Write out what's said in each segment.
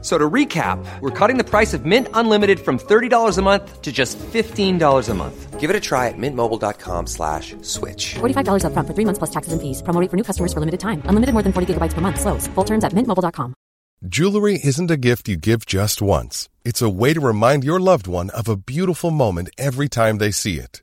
F- So to recap, we're cutting the price of Mint Unlimited from $30 a month to just $15 a month. Give it a try at mintmobile.com slash switch. $45 upfront for three months plus taxes and fees. Promo rate for new customers for limited time. Unlimited more than 40 gigabytes per month. Slows. Full terms at mintmobile.com. Jewelry isn't a gift you give just once. It's a way to remind your loved one of a beautiful moment every time they see it.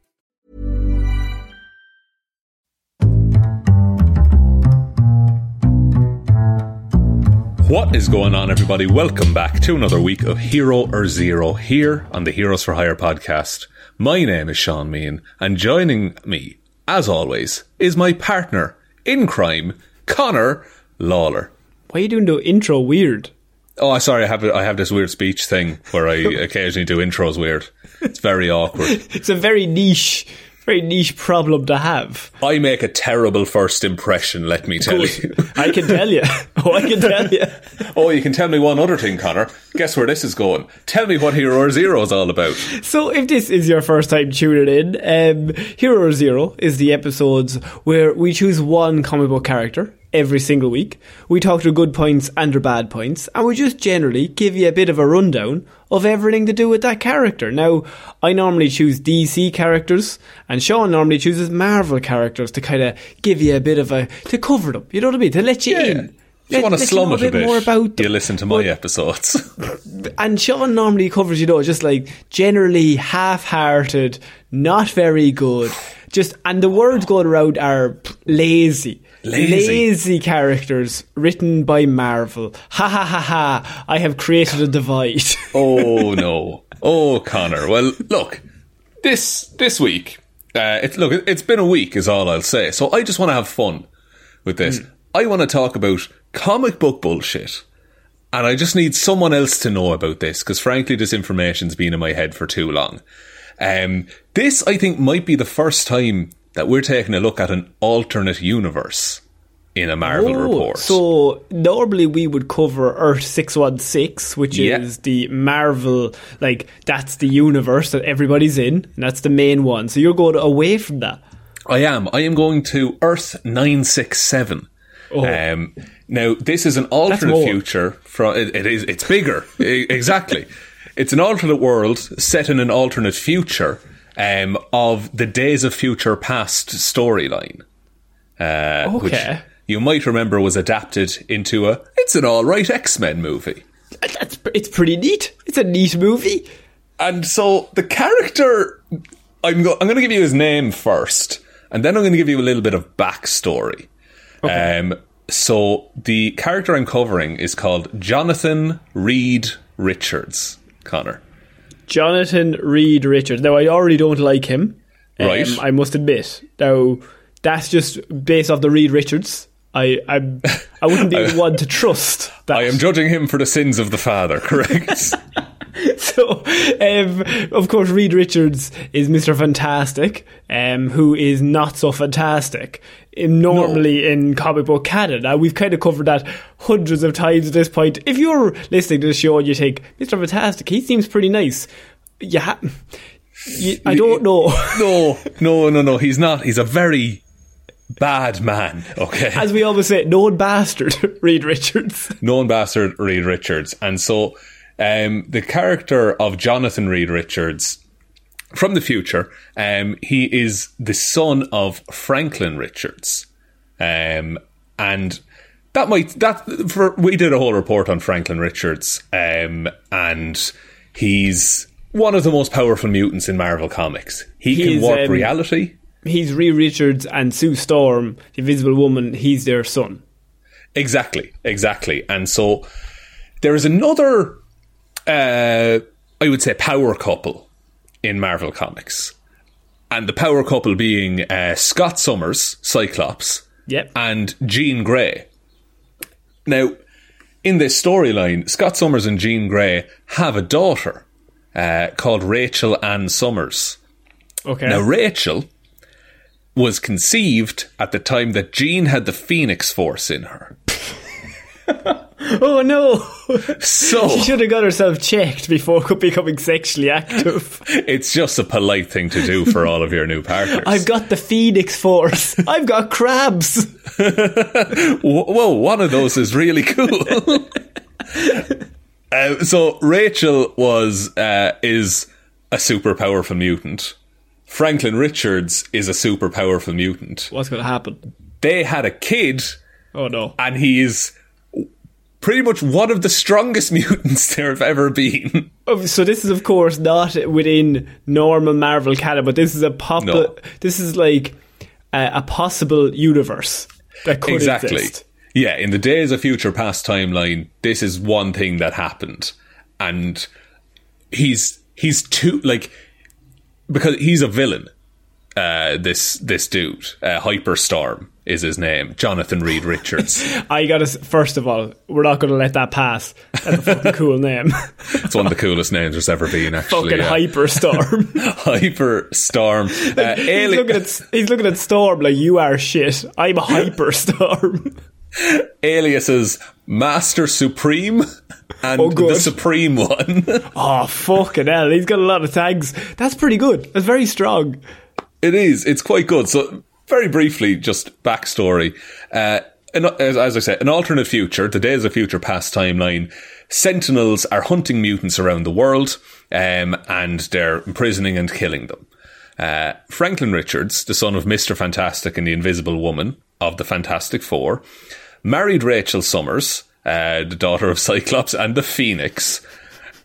What is going on, everybody? Welcome back to another week of Hero or Zero here on the Heroes for Hire podcast. My name is Sean Mean, and joining me, as always, is my partner in crime, Connor Lawler. Why are you doing the intro weird? Oh, sorry, I have I have this weird speech thing where I occasionally do intros weird. It's very awkward. It's a very niche, very niche problem to have. I make a terrible first impression, let me tell you. I can tell you. Oh, I can tell you. Oh, you can tell me one other thing, Connor. Guess where this is going? Tell me what Hero or Zero is all about. So, if this is your first time tuning in, um, Hero or Zero is the episodes where we choose one comic book character every single week. We talk their good points and their bad points, and we just generally give you a bit of a rundown of everything to do with that character. Now, I normally choose DC characters, and Sean normally chooses Marvel characters to kind of give you a bit of a to cover them. You know what I mean? To let you in. If you want to slum it a bit, more about them. you listen to my episodes. and Sean normally covers, you know, just like generally half-hearted, not very good. Just and the words going around are lazy. Lazy. characters written by Marvel. Ha ha ha ha! I have created a divide. oh no. Oh, Connor. Well, look, this this week, uh, it's look, it's been a week, is all I'll say. So I just want to have fun with this. I want to talk about comic book bullshit, and I just need someone else to know about this because, frankly, this information's been in my head for too long. Um, this, I think, might be the first time that we're taking a look at an alternate universe in a Marvel Oh, report. So normally we would cover Earth six one six, which Yeah. is the Marvel, like that's the universe that everybody's in, and that's the main one. So you're going away from that. I am. I am going to Earth 967. Um, now, this is an alternate future. From it, it is. It's bigger. Exactly. It's an alternate world set in an alternate future um, of the Days of Future Past storyline, uh, which you might remember was adapted into a. It's an all right X Men movie. That's it's pretty neat. It's a neat movie. And so the character, I'm, go- I'm going to give you his name first, and then I'm going to give you a little bit of backstory. Um, so the character I'm covering is called Jonathan Reed Richards. Connor. Jonathan Reed Richards. Now I already don't like him. um, Right. I must admit. Now that's just based off the Reed Richards. I I I wouldn't be one to trust that. I am judging him for the sins of the father, correct? So, um, of course, Reed Richards is Mr. Fantastic, um, who is not so fantastic. Um, Normally in comic book canon. Now, we've kind of covered that hundreds of times at this point. If you're listening to the show and you think, Mr. Fantastic, he seems pretty nice. Yeah. You, I don't know. no, no, no, no. He's not. He's a very bad man, okay? As we always say, known bastard, Reed Richards. known bastard Reed Richards. And so um, the character of Jonathan Reed Richards from the future. Um, he is the son of Franklin Richards, um, and that might that for we did a whole report on Franklin Richards, um, and he's one of the most powerful mutants in Marvel Comics. He can He's, warp um, reality. He's Reed Richards and Sue Storm, the Invisible Woman. He's their son. Exactly, exactly. And so there is another, uh, I would say, power couple in Marvel Comics. And the power couple being uh, Scott Summers, Cyclops, Yep. and Jean Grey. Now, in this storyline, Scott Summers and Jean Grey have a daughter uh, called Rachel Ann Summers. Okay. Now, Rachel was conceived at the time that Jean had the Phoenix Force in her. oh no! So she should have got herself checked before becoming sexually active. it's just a polite thing to do for all of your new partners. I've got the Phoenix Force. I've got crabs. Wh- Whoa, one of those is really cool. uh, so Rachel was uh, is a super powerful mutant. Franklin Richards is a super powerful mutant. What's going to happen? They had a kid, Oh no! and he's pretty much one of the strongest mutants there have ever been. Oh, So this is, of course, not within normal Marvel canon, but this is a pop. No. This is like a, a possible universe that could exactly. exist. Yeah, in the Days of Future Past timeline, this is one thing that happened, and he's he's too like because he's a villain. Uh, this this dude, uh, Hyperstorm, is his name. Jonathan Reed Richards. I gotta. First of all, we're not going to let that pass. That's a fucking cool name. it's one of the coolest names there's ever been. Actually, fucking yeah. Hyperstorm. Hyperstorm. Uh, he's looking at he's looking at Storm like you are shit. I'm a Hyperstorm. aliases Master Supreme and Oh, the Supreme One. oh fucking hell! He's got a lot of tags. That's pretty good. That's very strong. It is. It's quite good. So, very briefly, just backstory. Uh, an, as, as I said, an alternate future, the Days of Future Past timeline. Sentinels are hunting mutants around the world, um, and they're imprisoning and killing them. Uh, Franklin Richards, the son of Mister Fantastic and the Invisible Woman of the Fantastic Four, married Rachel Summers, uh, the daughter of Cyclops and the Phoenix,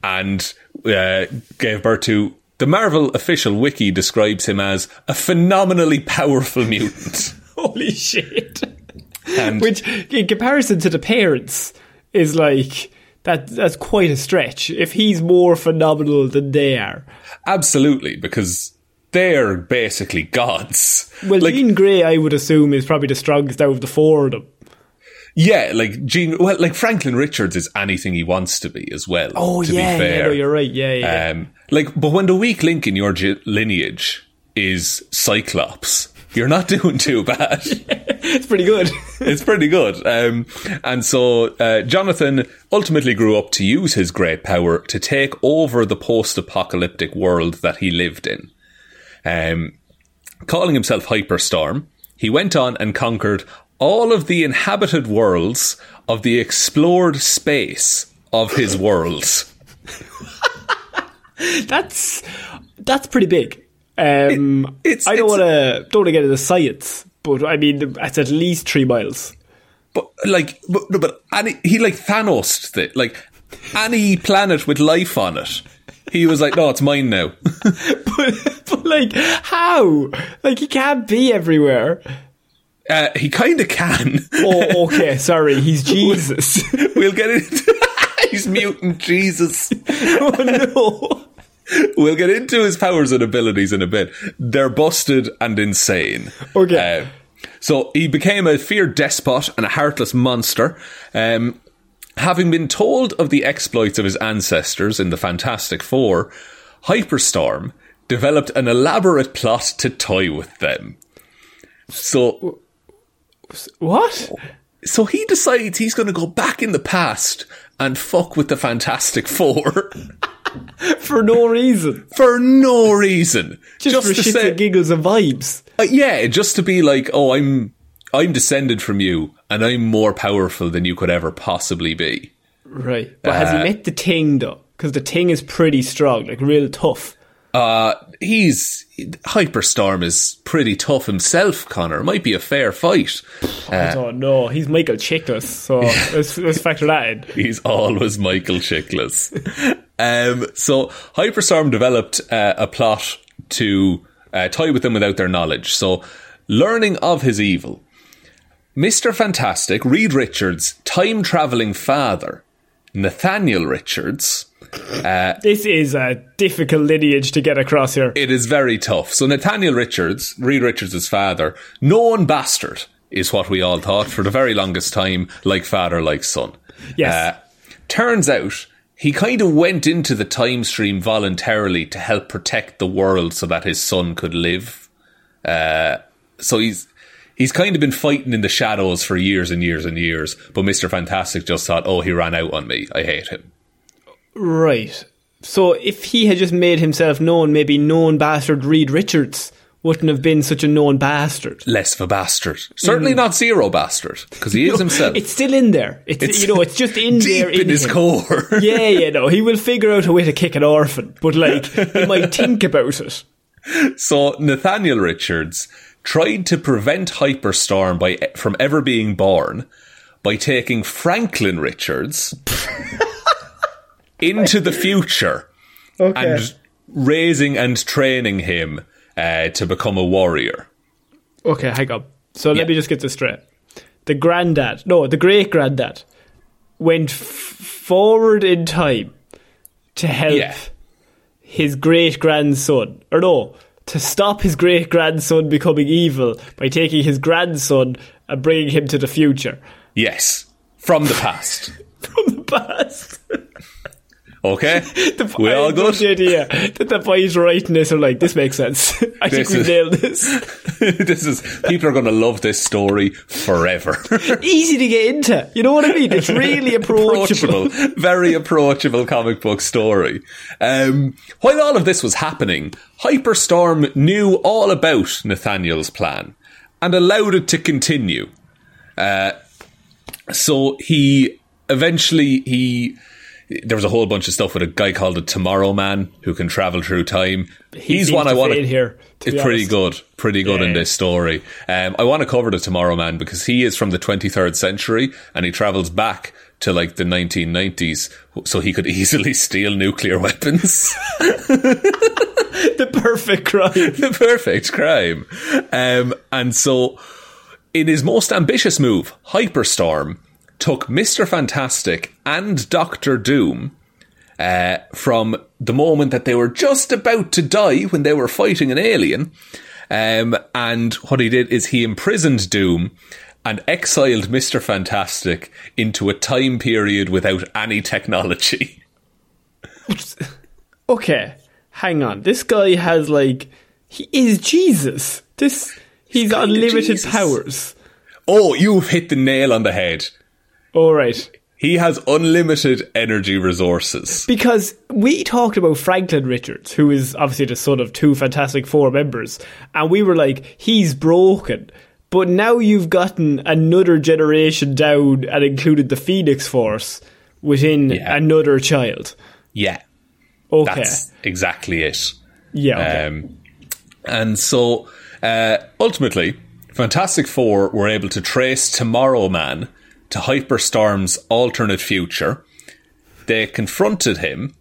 and uh, gave birth to the Marvel official wiki describes him as a phenomenally powerful mutant. Holy shit! And Which, in comparison to the parents, is like that. That's quite a stretch. If he's more phenomenal than they are. absolutely, because they're basically gods. Well, like, Jean Grey, I would assume, is probably the strongest out of the four of them. Yeah, like Jean. Well, like Franklin Richards is anything he wants to be as well. Oh to yeah, be fair. yeah, no, you're right. Yeah, yeah. Um, like, but when the weak link in your ge- lineage is Cyclops, you're not doing too bad. it's pretty good. it's pretty good. Um, and so uh, Jonathan ultimately grew up to use his great power to take over the post-apocalyptic world that he lived in. Um, calling himself Hyperstorm, he went on and conquered all of the inhabited worlds of the explored space of his worlds. that's that's pretty big. Um, It- it's- I don't want to don't want to get into science, but I mean it's at least three miles. But like, but, no, but any, he like Thanos it. Like any planet with life on it, he was like, "No, it's mine now." but, but like how? Like he can't be everywhere. Uh, he kind of can. Oh, okay. Sorry, he's Jesus. we'll get into. He's mutant Jesus. oh no. We'll get into his powers and abilities in a bit. They're busted and insane. Okay. Uh, so he became a feared despot and a heartless monster. Um, having been told of the exploits of his ancestors in the Fantastic Four, Hyperstorm developed an elaborate plot to toy with them. So What? so he decides he's going to go back in the past and fuck with the Fantastic Four For no reason. for no reason. Just, for to shits say, and giggles and vibes. uh, yeah, just to be like, oh, I'm I'm descended from you, and I'm more powerful than you could ever possibly be. Right. But has he met the Thing though? Because the Thing is pretty strong, like real tough. Uh, he's Hyperstorm is pretty tough himself. Connor might be a fair fight. I don't know. He's Michael Chiklis, so let's, let's factor that in. He's always Michael Chiklis. um, so Hyperstorm developed uh, a plot to uh, toy with them without their knowledge. So learning of his evil, Mr. Fantastic, Reed Richards' time traveling father, Nathaniel Richards. This is a difficult lineage to get across here. It is very tough. So Nathaniel Richards, Reed Richards' father, known bastard, is what we all thought for the very longest time, like father, like son. Yes. Uh, turns out he kind of went into the time stream voluntarily to help protect the world so that his son could live. Uh, so he's he's kind of been fighting in the shadows for years and years and years. But Mister Fantastic just thought, oh, he ran out on me. I hate him. Right. So if he had just made himself known, maybe known bastard Reed Richards wouldn't have been such a known bastard. Less of a bastard. Certainly mm. not zero bastard because he is himself. It's still in there. It's, It's you know, it's just in there in his him. core. yeah, yeah, no, he will figure out a way to kick an orphan, but like he might think about it. So Nathaniel Richards tried to prevent Hyperstorm by from ever being born by taking Franklin Richards into the future and raising and training him uh, to become a warrior. Okay, hang on. So Yeah. let me just get this straight. The granddad, no, the great granddad, went f- forward in time to help Yeah. his great grandson, or no, to stop his great grandson becoming evil by taking his grandson and bringing him to the future Yes, from the past. from the past. Okay, The, we all good. The idea that the boys writing this are like, this makes sense. I think we is- nailed this. this is people are going to love this story forever. Easy to get into. You know what I mean? It's really approachable. very approachable comic book story. Um, while all of this was happening, Hyperstorm knew all about Nathaniel's plan and allowed it to continue. Uh, so he eventually he there was a whole bunch of stuff with a guy called the Tomorrow Man who can travel through time. He's one I want fit here, to It's pretty good, pretty good in this story. Um, I want to cover the Tomorrow Man because he is from the 23rd century and he travels back to like the 1990s, so he could easily steal nuclear weapons. the perfect crime. the perfect crime. Um, and so, in his most ambitious move, Hyperstorm took Mr. Fantastic and Doctor Doom uh, from the moment that they were just about to die when they were fighting an alien. Um, and what he did is he imprisoned Doom and exiled Mr. Fantastic into a time period without any technology. Okay, hang on. This guy has like he is Jesus. This he's unlimited Jesus. powers. Oh, you've hit the nail on the head. All right. He has unlimited energy resources. Because we talked about Franklin Richards, who is obviously the son of two Fantastic Four members, and we were like, he's broken. But now you've gotten another generation down and included the Phoenix Force within Yeah. another child. Yeah, Okay. that's exactly it. yeah. Okay. Um, and so, uh, ultimately, Fantastic Four were able to trace Tomorrow Man to Hyperstorm's alternate future. They confronted him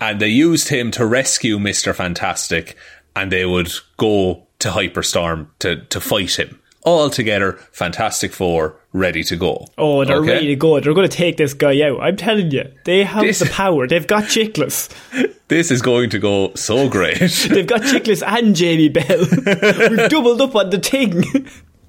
and they used him to rescue Mr. Fantastic and they would go to Hyperstorm to, to fight him. All together, Fantastic Four ready to go. Oh, they're Okay? ready to go. They're going to take this guy out. I'm telling you, they have This- the power. They've got Chiklis. This is going to go so great. They've got Chiklis and Jamie Bell. We've doubled up on the thing.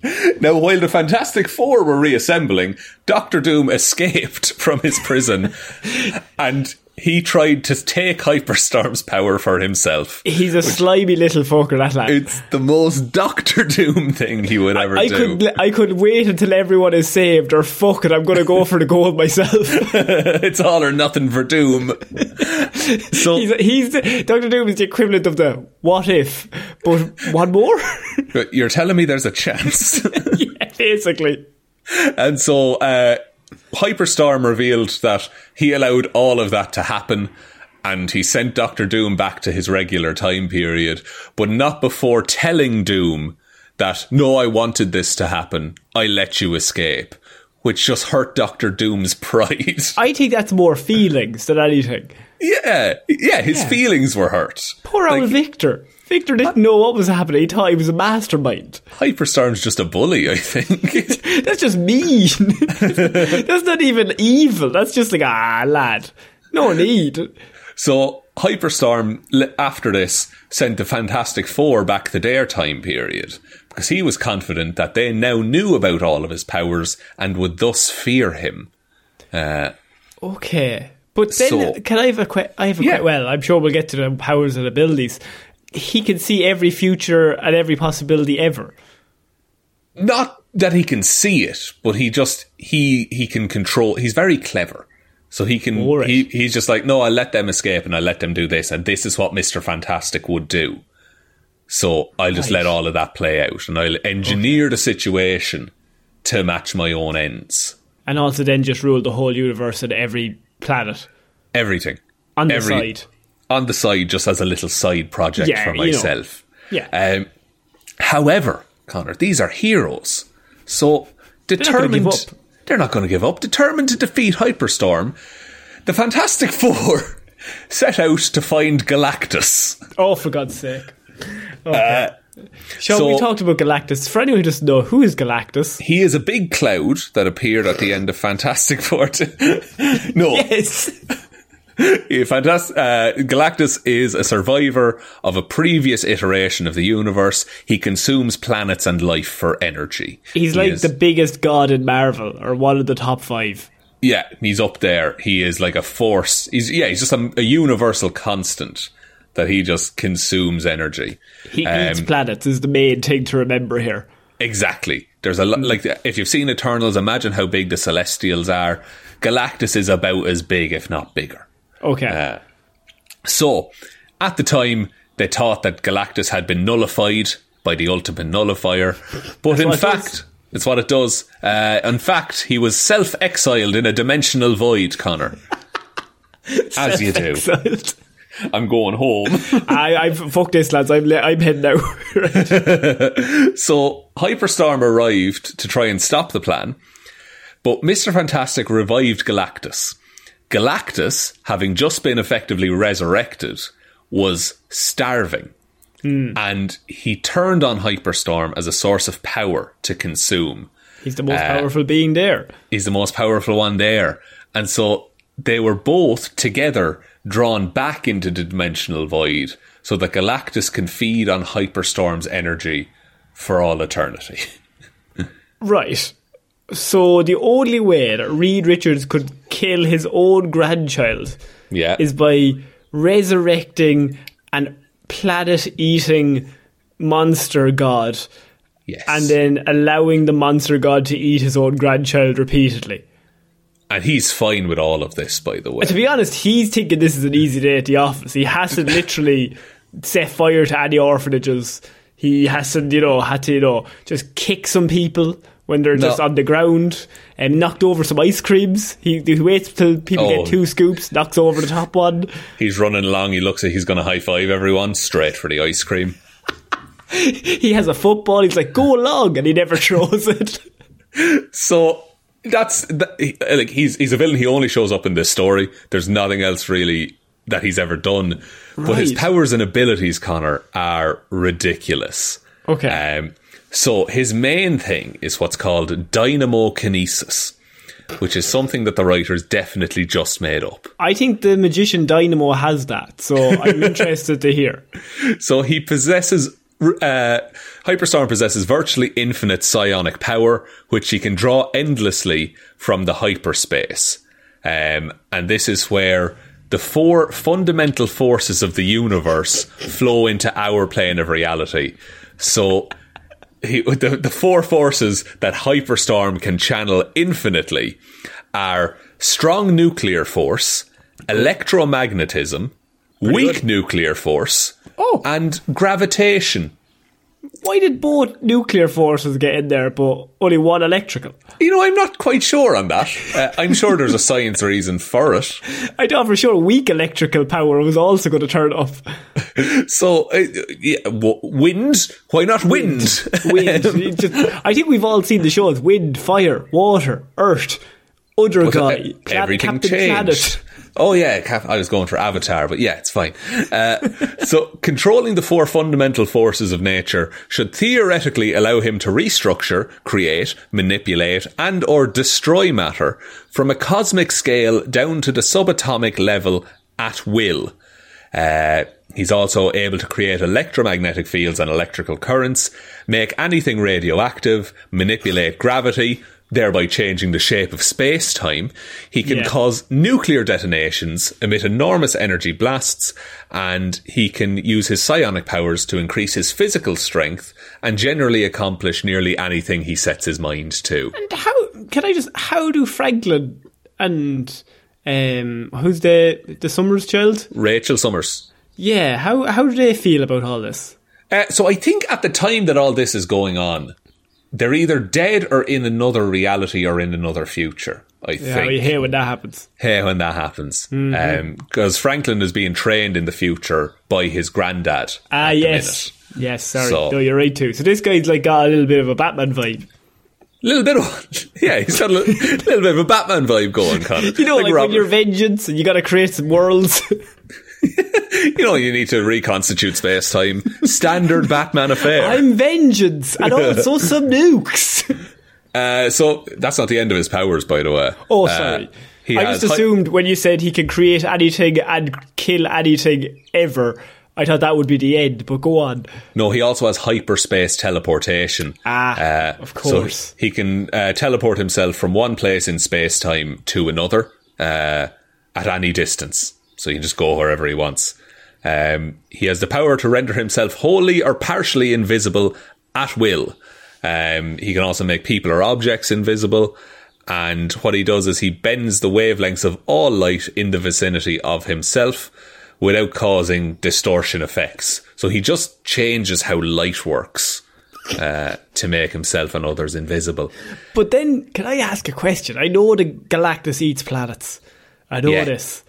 Now, while the Fantastic Four were reassembling, Doctor Doom escaped from his prison and he tried to take Hyperstorm's power for himself. He's a slimy little fucker, that lad. It's the most Doctor Doom thing he would ever I do. could I could wait until everyone is saved, or fuck it, I'm going to go for the gold myself. it's all or nothing for Doom. so, he's, he's the, Doctor Doom is the equivalent of the what if, but one more. you're telling me there's a chance? yeah, basically. And so uh, Hyperstorm revealed that he allowed all of that to happen and he sent Doctor Doom back to his regular time period, but not before telling Doom that no, I wanted this to happen. I let you escape, which just hurt Doctor Doom's pride. I think that's more feelings than anything. yeah, yeah, his Yeah. feelings were hurt. Poor old Like, Victor. Victor didn't know what was happening. He thought he was a mastermind. Hyperstorm's just a bully, I think. That's just mean. that's not even evil. That's just like, ah, lad. No need. So Hyperstorm, after this, sent the Fantastic Four back to their time period because he was confident that they now knew about all of his powers and would thus fear him. Uh, Okay. But then, So- can I have a que- I have a Yeah. well, I'm sure we'll get to the powers and abilities. He can see every future and every possibility ever. not that he can see it, but he just he he can control. He's very clever, so he can. He, he's just like, no, I let them escape and I let them do this, and this is what Mister Fantastic would do. So I'll just let all of that play out, and I'll engineer the situation to match my own ends. And also then just rule the whole universe and every planet Everything on the Every- side. On the side, just as a little side project Yeah, for you know. myself. Yeah. Um, however, Connor, these are heroes, so determined. give up. They're not going to give up. Determined to defeat Hyperstorm, the Fantastic Four set out to find Galactus. oh, for God's sake. Okay. Sean, Uh, so- we talked about Galactus. For anyone who doesn't know, who is Galactus? He is a big cloud that appeared at the end of Fantastic Four. no, Yes. Yeah, fantastic. Uh, Galactus is a survivor of a previous iteration of the universe. He consumes planets and life for energy. He's He like is- the biggest god in Marvel, or one of the top five. yeah, he's up there. He is like a force. He's yeah, he's just a, a universal constant that he just consumes energy. He Um, eats planets is the main thing to remember here. Exactly. There's a lot like if you've seen Eternals, imagine how big the Celestials are. Galactus is about as big, if not bigger. Okay. Uh, So, at the time, they thought that Galactus had been nullified by the ultimate nullifier, but in what it fact, it's what it does. Uh, in fact, he was self-exiled in a dimensional void, Connor. As you do. I'm going home. I, I fuck this, lads. I'm I'm heading out. so, Hyperstorm arrived to try and stop the plan, but Mr. Fantastic revived Galactus. Galactus, having just been effectively resurrected, was starving. And he turned on Hyperstorm as a source of power to consume. He's the most Uh, powerful being there. He's the most powerful one there. And so they were both together drawn back into the dimensional void so that Galactus can feed on Hyperstorm's energy for all eternity. Right. So the only way that Reed Richards could kill his own grandchild yeah. is by resurrecting an planet-eating monster god, yes. and then allowing the monster god to eat his own grandchild repeatedly. And he's fine with all of this, by the way. To be honest, he's thinking this is an easy day at the office. He hasn't literally set fire to any orphanages. He hasn't, you know, had to, you know, just kick some people when they're just No. on the ground and knocked over some ice creams. He, he waits till people Oh. get two scoops, knocks over the top one. He's running along, he looks like he's going to high five everyone, straight for the ice cream. He has a football. He's like, go along, and he never throws it. So that's that, like he's he's a villain. He only shows up in this story. There's nothing else really that he's ever done. But his powers and abilities, Connor, are ridiculous. Okay. Um, so his main thing is what's called dynamokinesis, which is something that the writers definitely just made up. I think the magician Dynamo has that, so I'm interested to hear. So he possesses. Uh, Hyperstorm possesses virtually infinite psionic power, which he can draw endlessly from the hyperspace. Um, and this is where the four fundamental forces of the universe flow into our plane of reality. So he, the, the four forces that Hyperstorm can channel infinitely are strong nuclear force, electromagnetism, weak nuclear force, Oh. and gravitation. Why did both nuclear forces get in there, but only one electrical? You know, I'm not quite sure on that. Uh, I'm sure there's a science reason for it. I thought for sure weak electrical power was also going to turn off. So, uh, yeah, w- wind? Why not wind? Wind. It just- I think we've all seen the shows: wind, fire, water, earth, other guy, Cla- Everything Captain changed. Planet. Oh yeah, Cap- I was going for Avatar, but yeah, it's fine. Uh, so controlling the four fundamental forces of nature should theoretically allow him to restructure, create, manipulate, and or destroy matter from a cosmic scale down to the subatomic level at will. Uh, he's also able to create electromagnetic fields and electrical currents, make anything radioactive, manipulate gravity, thereby changing the shape of space time. He can Yeah. cause nuclear detonations, emit enormous energy blasts, and he can use his psionic powers to increase his physical strength and generally accomplish nearly anything he sets his mind to. And how can I just? How do Franklin and um, who's the the Summers child? Rachel Summers. Yeah, how how do they feel about all this? Uh, so I think at the time that all this is going on, they're either dead or in another reality or in another future. I Yeah, think. you hear when that happens. Hey, when that happens, Mm-hmm. because Franklin is being trained in the future by his granddad. Ah, yes, yes. Sorry, So- no, you're right too. So this guy's like got a little bit of a Batman vibe. little bit of yeah, he's got a little, little bit of a Batman vibe going. Connor. You know, like, when Robert- you're vengeance and you got to create some worlds. you know, you need to reconstitute space time. Standard Batman affair. I'm vengeance and also some nukes. Uh, so that's not the end of his powers, by the way. Oh, Uh, sorry. he I just hi- assumed when you said he can create anything and kill anything ever, I thought that would be the end. But go on. No, he also has hyperspace teleportation. Ah, Uh, of so course. he can uh, teleport himself from one place in space time to another uh, at any distance. So he can just go wherever he wants. Um, he has the power to render himself wholly or partially invisible at will. Um, he can also make people or objects invisible. And what he does is he bends the wavelengths of all light in the vicinity of himself without causing distortion effects. So he just changes how light works uh, to make himself and others invisible. But then, can I ask a question? I know the Galactus eats planets. I know Yeah. this.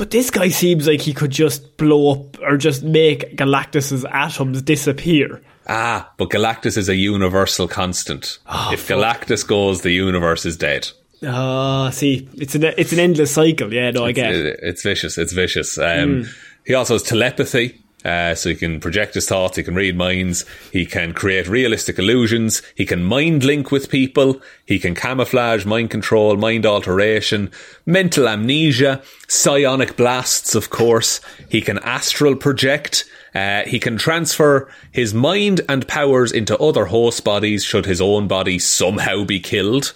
But this guy seems like he could just blow up or just make Galactus's atoms disappear. Ah, but Galactus is a universal constant. if Galactus goes, the universe is dead. Ah, see, it's an it's an endless cycle. Yeah, no, I get. it. It- It's vicious. It's vicious. Um, He also has telepathy. Uh, so he can project his thoughts, he can read minds, he can create realistic illusions, he can mind link with people, he can camouflage, mind control, mind alteration, mental amnesia, psionic blasts, of course, he can astral project, uh, he can transfer his mind and powers into other host bodies should his own body somehow be killed.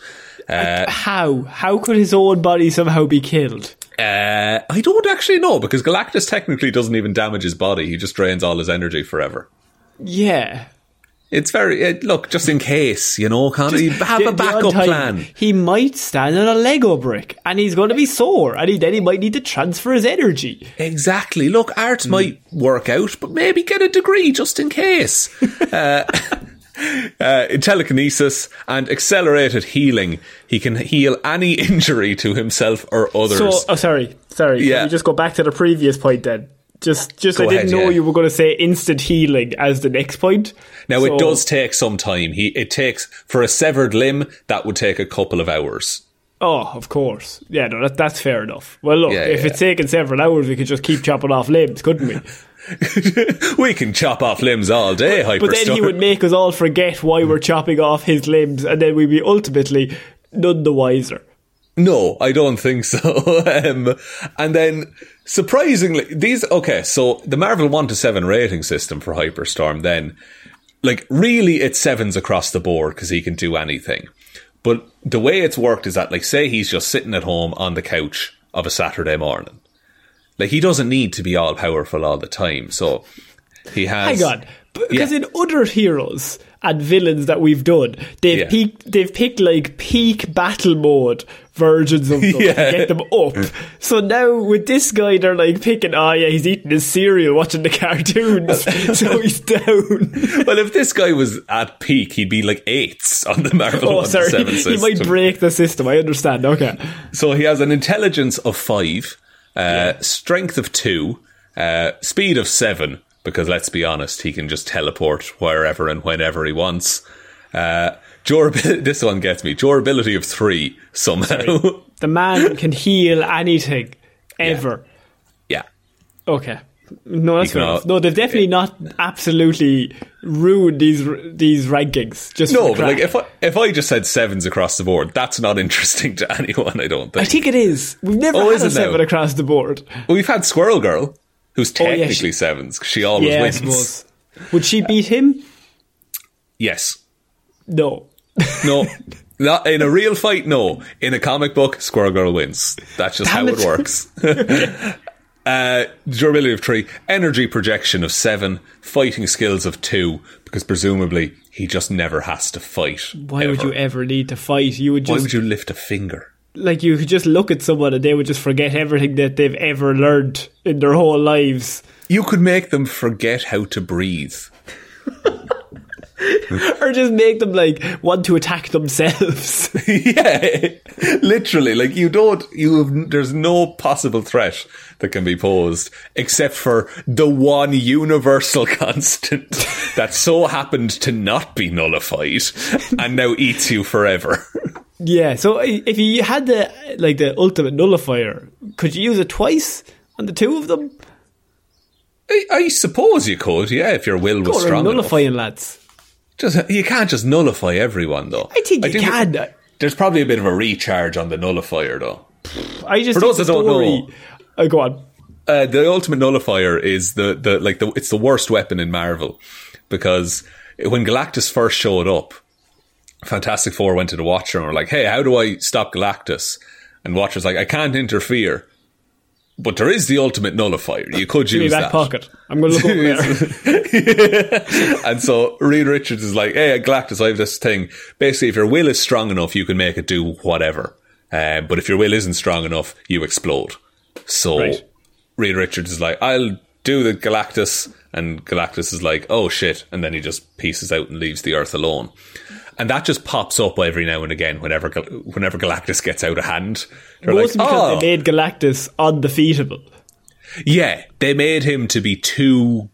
How how could his own body somehow be killed? Uh, I don't actually know because Galactus technically doesn't even damage his body. He just drains all his energy forever. Yeah, It's very uh, look just in case you know. Can't you have The- a backup plan? He might stand on a Lego brick, and he's going to be sore, and he, then he might need to transfer his energy. Exactly. Look, art might work out, but maybe get a degree just in case. uh, uh, telekinesis and accelerated healing, he can heal any injury to himself or others. So, oh, sorry, sorry. Yeah. Can we just go back to the previous point then? Just, just Go I didn't ahead, know yeah. you were going to say instant healing as the next point. now So- it does take some time. He it takes for a severed limb that would take a couple of hours. Oh, of course. Yeah, no, that, that's fair enough. Well, look, Yeah, if yeah. it's taken several hours, we could just keep chopping off limbs, couldn't we? we can chop off limbs all day, Hyperstar. But then he would make us all forget why we're chopping off his limbs, and then we'd be ultimately none the wiser. No, I don't think so. um, and then, surprisingly, these, okay, so the Marvel 1 to 7 rating system for Hyperstorm then, like, really it's sevens across the board because he can do anything. But the way it's worked is that, like, say he's just sitting at home on the couch of a Saturday morning. Like, he doesn't need to be all powerful all the time. So, he has. Hang on. Because Yeah. in other heroes and villains that we've done, they've Yeah. peaked, they've picked like peak battle mode versions of them to Yeah. get them up. So now with this guy, they're like picking, oh yeah, he's eating his cereal, watching the cartoons, so he's down. well, if this guy was at peak, he'd be like eights on the Marvel Oh, 1 sorry, 7 he might break the system. I understand. Okay, So he has an intelligence of five, uh, strength of two, uh, speed of seven, because let's be honest, he can just teleport wherever and whenever he wants. Uh, durability, this one gets me. Durability of three, somehow. the man can heal anything ever. yeah. Okay. No, that's fair can enough. al- No, they've definitely not absolutely ruined these these rankings. Just No, but like if I, if I just said sevens across the board, that's not interesting to anyone, I don't think. I think it is. We've never Oh, had a it now? seven across the board. We've had Squirrel Girl, who's Oh, yeah, technically she- sevens, she always yeah, wins. Would she beat him? Yes. No. No. Not in a real fight, no. In a comic book, Squirrel Girl wins. That's just Damn how it. it, works. uh, durability of three, energy projection of seven, fighting skills of two, because presumably he just never has to fight. Why would you ever need to fight? You would Why just would you lift a finger? like you could just look at someone and they would just forget everything that they've ever learned in their whole lives. You could make them forget how to breathe. Or just make them like want to attack themselves. yeah, literally. Like you don't, you have, there's no possible threat that can be posed except for the one universal constant that so happened to not be nullified and now eats you forever. yeah, so if you had the like the ultimate nullifier, could you use it twice on the two of them? I, I suppose you could, yeah, if your will was strong enough. nullifying lads. Just you can't just nullify everyone though. I think you can. that- There's probably a bit of a recharge on the nullifier though. I just For those that don't know- Oh, go on. Uh, the ultimate nullifier is the, the like the it's the worst weapon in Marvel because when Galactus first showed up, Fantastic Four went to the Watcher and were like, "Hey, how do I stop Galactus?" And Watcher's like, "I can't interfere." But there is the ultimate nullifier. You could use back that. pocket. I'm going to look over there. and so Reed Richards is like, "Hey, Galactus, I have this thing. Basically, if your will is strong enough, you can make it do whatever. Uh, but if your will isn't strong enough, you explode." So Right. Reed Richards is like, "I'll do the Galactus," and Galactus is like, "Oh shit!" And then he just pieces out and leaves the Earth alone. And that just pops up every now and again whenever whenever Galactus gets out of hand. They're Mostly like, because "Oh." they made Galactus undefeatable. Yeah, they made him to be too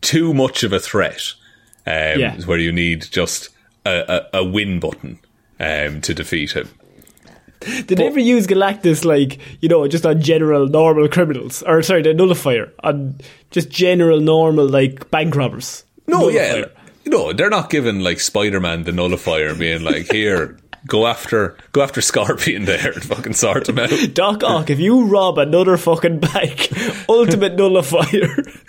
too much of a threat. Um, Yeah. where you need just a, a, a win button um, to defeat him. Did they ever use Galactus like you know just on general normal criminals or sorry the nullifier on just general normal like bank robbers? No, yeah, no, they're not giving like Spider Man the nullifier, being like, "Here, go after, go after Scorpion there and fucking sort him out." Doc Ock, if you rob another fucking bank, ultimate nullifier.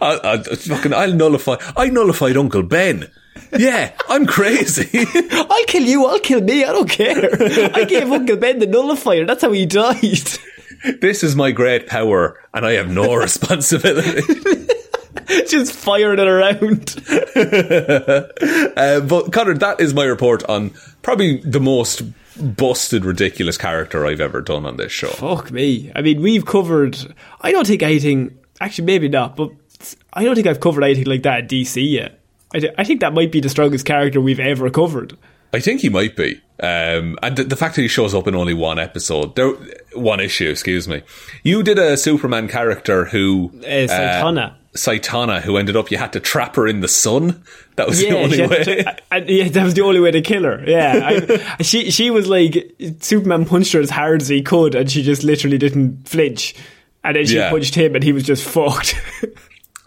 I, I, fucking, I'll nullify. I nullified Uncle Ben. Yeah, I'm crazy. I'll kill you, I'll kill me, I don't care. I gave Uncle Ben the nullifier, that's how he died. this is my great power, and I have no responsibility. just firing it around. Uh, but Connor, that is my report on probably the most busted, ridiculous character I've ever done on this show. Fuck me. I mean, we've covered. I don't think anything. Actually, maybe not, but I don't think I've covered anything like that at DC yet. I, I think that might be the strongest character we've ever covered. I think he might be, um, and the, the fact that he shows up in only one episode, there, one issue, excuse me. You did a Superman character who Uh, Saitana. Saitana, who ended up you had to trap her in the sun. That was the only way. to- and- yeah, that was the only way to kill her. Yeah, I, she she was like Superman punched her as hard as he could, and she just literally didn't flinch. And then she Yeah. punched him, and he was just fucked.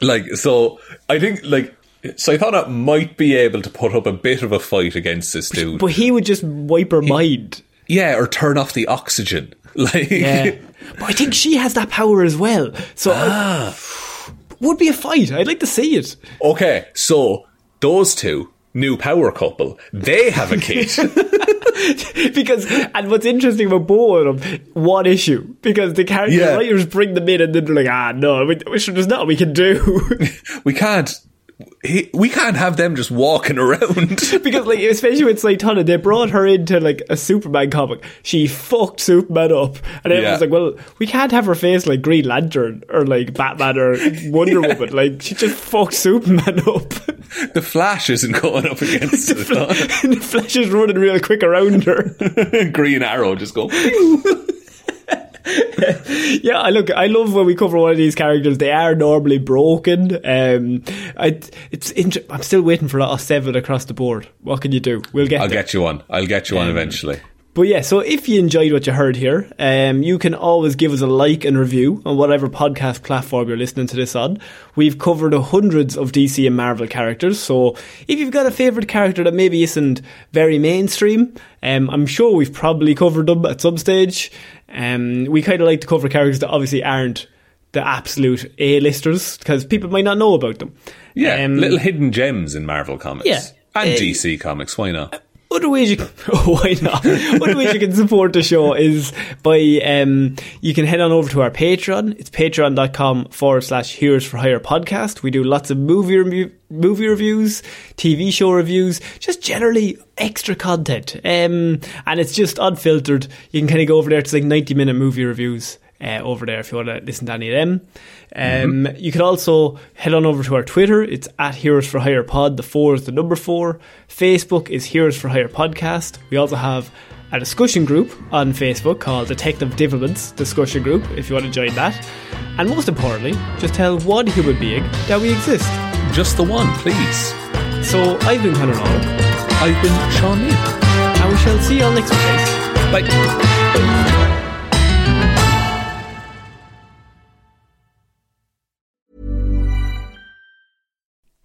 like so, I think like Saitana might be able to put up a bit of a fight against this dude. but he would just wipe her mind. yeah, or turn off the oxygen. Like Yeah, but I think she has that power as well. So I- would be a fight. I'd like to see it. Okay, so those two, new power couple, they have a kid. because and what's interesting about both of them, one issue because the character Yeah. writers bring them in and then they're like, ah, no, we, there's nothing we can do. we can't he, we can't have them just walking around. because like especially with Saitana, they brought her into like a Superman comic. She fucked Superman up, and everyone's Yeah. like, "Well, we can't have her face like Green Lantern or like Batman or Wonder Woman. Like she just fucked Superman up." the Flash isn't going up against it. and the Flash is running real quick around her. Green Arrow just go. yeah, I look. I love when we cover one of these characters. They are normally broken. Um, I, it's. Inter- I'm still waiting for a seven across the board. What can you do? We'll get. I'll there. get you one. I'll get you one eventually. But yeah, so if you enjoyed what you heard here, um, you can always give us a like and review on whatever podcast platform you're listening to this on. We've covered hundreds of DC and Marvel characters, so if you've got a favourite character that maybe isn't very mainstream, um, I'm sure we've probably covered them at some stage. Um, we kind of like to cover characters that obviously aren't the absolute A-listers, because people might not know about them. Yeah, Um, little hidden gems in Marvel comics. Yeah. And Uh, DC comics, why not? Other ways you why not? Other ways you can support the show is by, um, you can head on over to our Patreon. It's patreon.com forward slash Heroes for Hire podcast. We do lots of movie movie reviews, TV show reviews, just generally extra content. Um, and it's just unfiltered. You can kind of go over there to like 90 minute movie reviews. Uh, over there if you want to listen to any of them. Um, You can also head on over to our Twitter. It's at Heroes for Hire Pod. The four is the number four. Facebook is Heroes for Hire Podcast. We also have a discussion group on Facebook called Detective Developments Discussion Group if you want to join that. And most importantly, just tell one human being that we exist. Just the one, please. So I've been Conor I've been Sean Lee. and we shall see you all next week. Bye.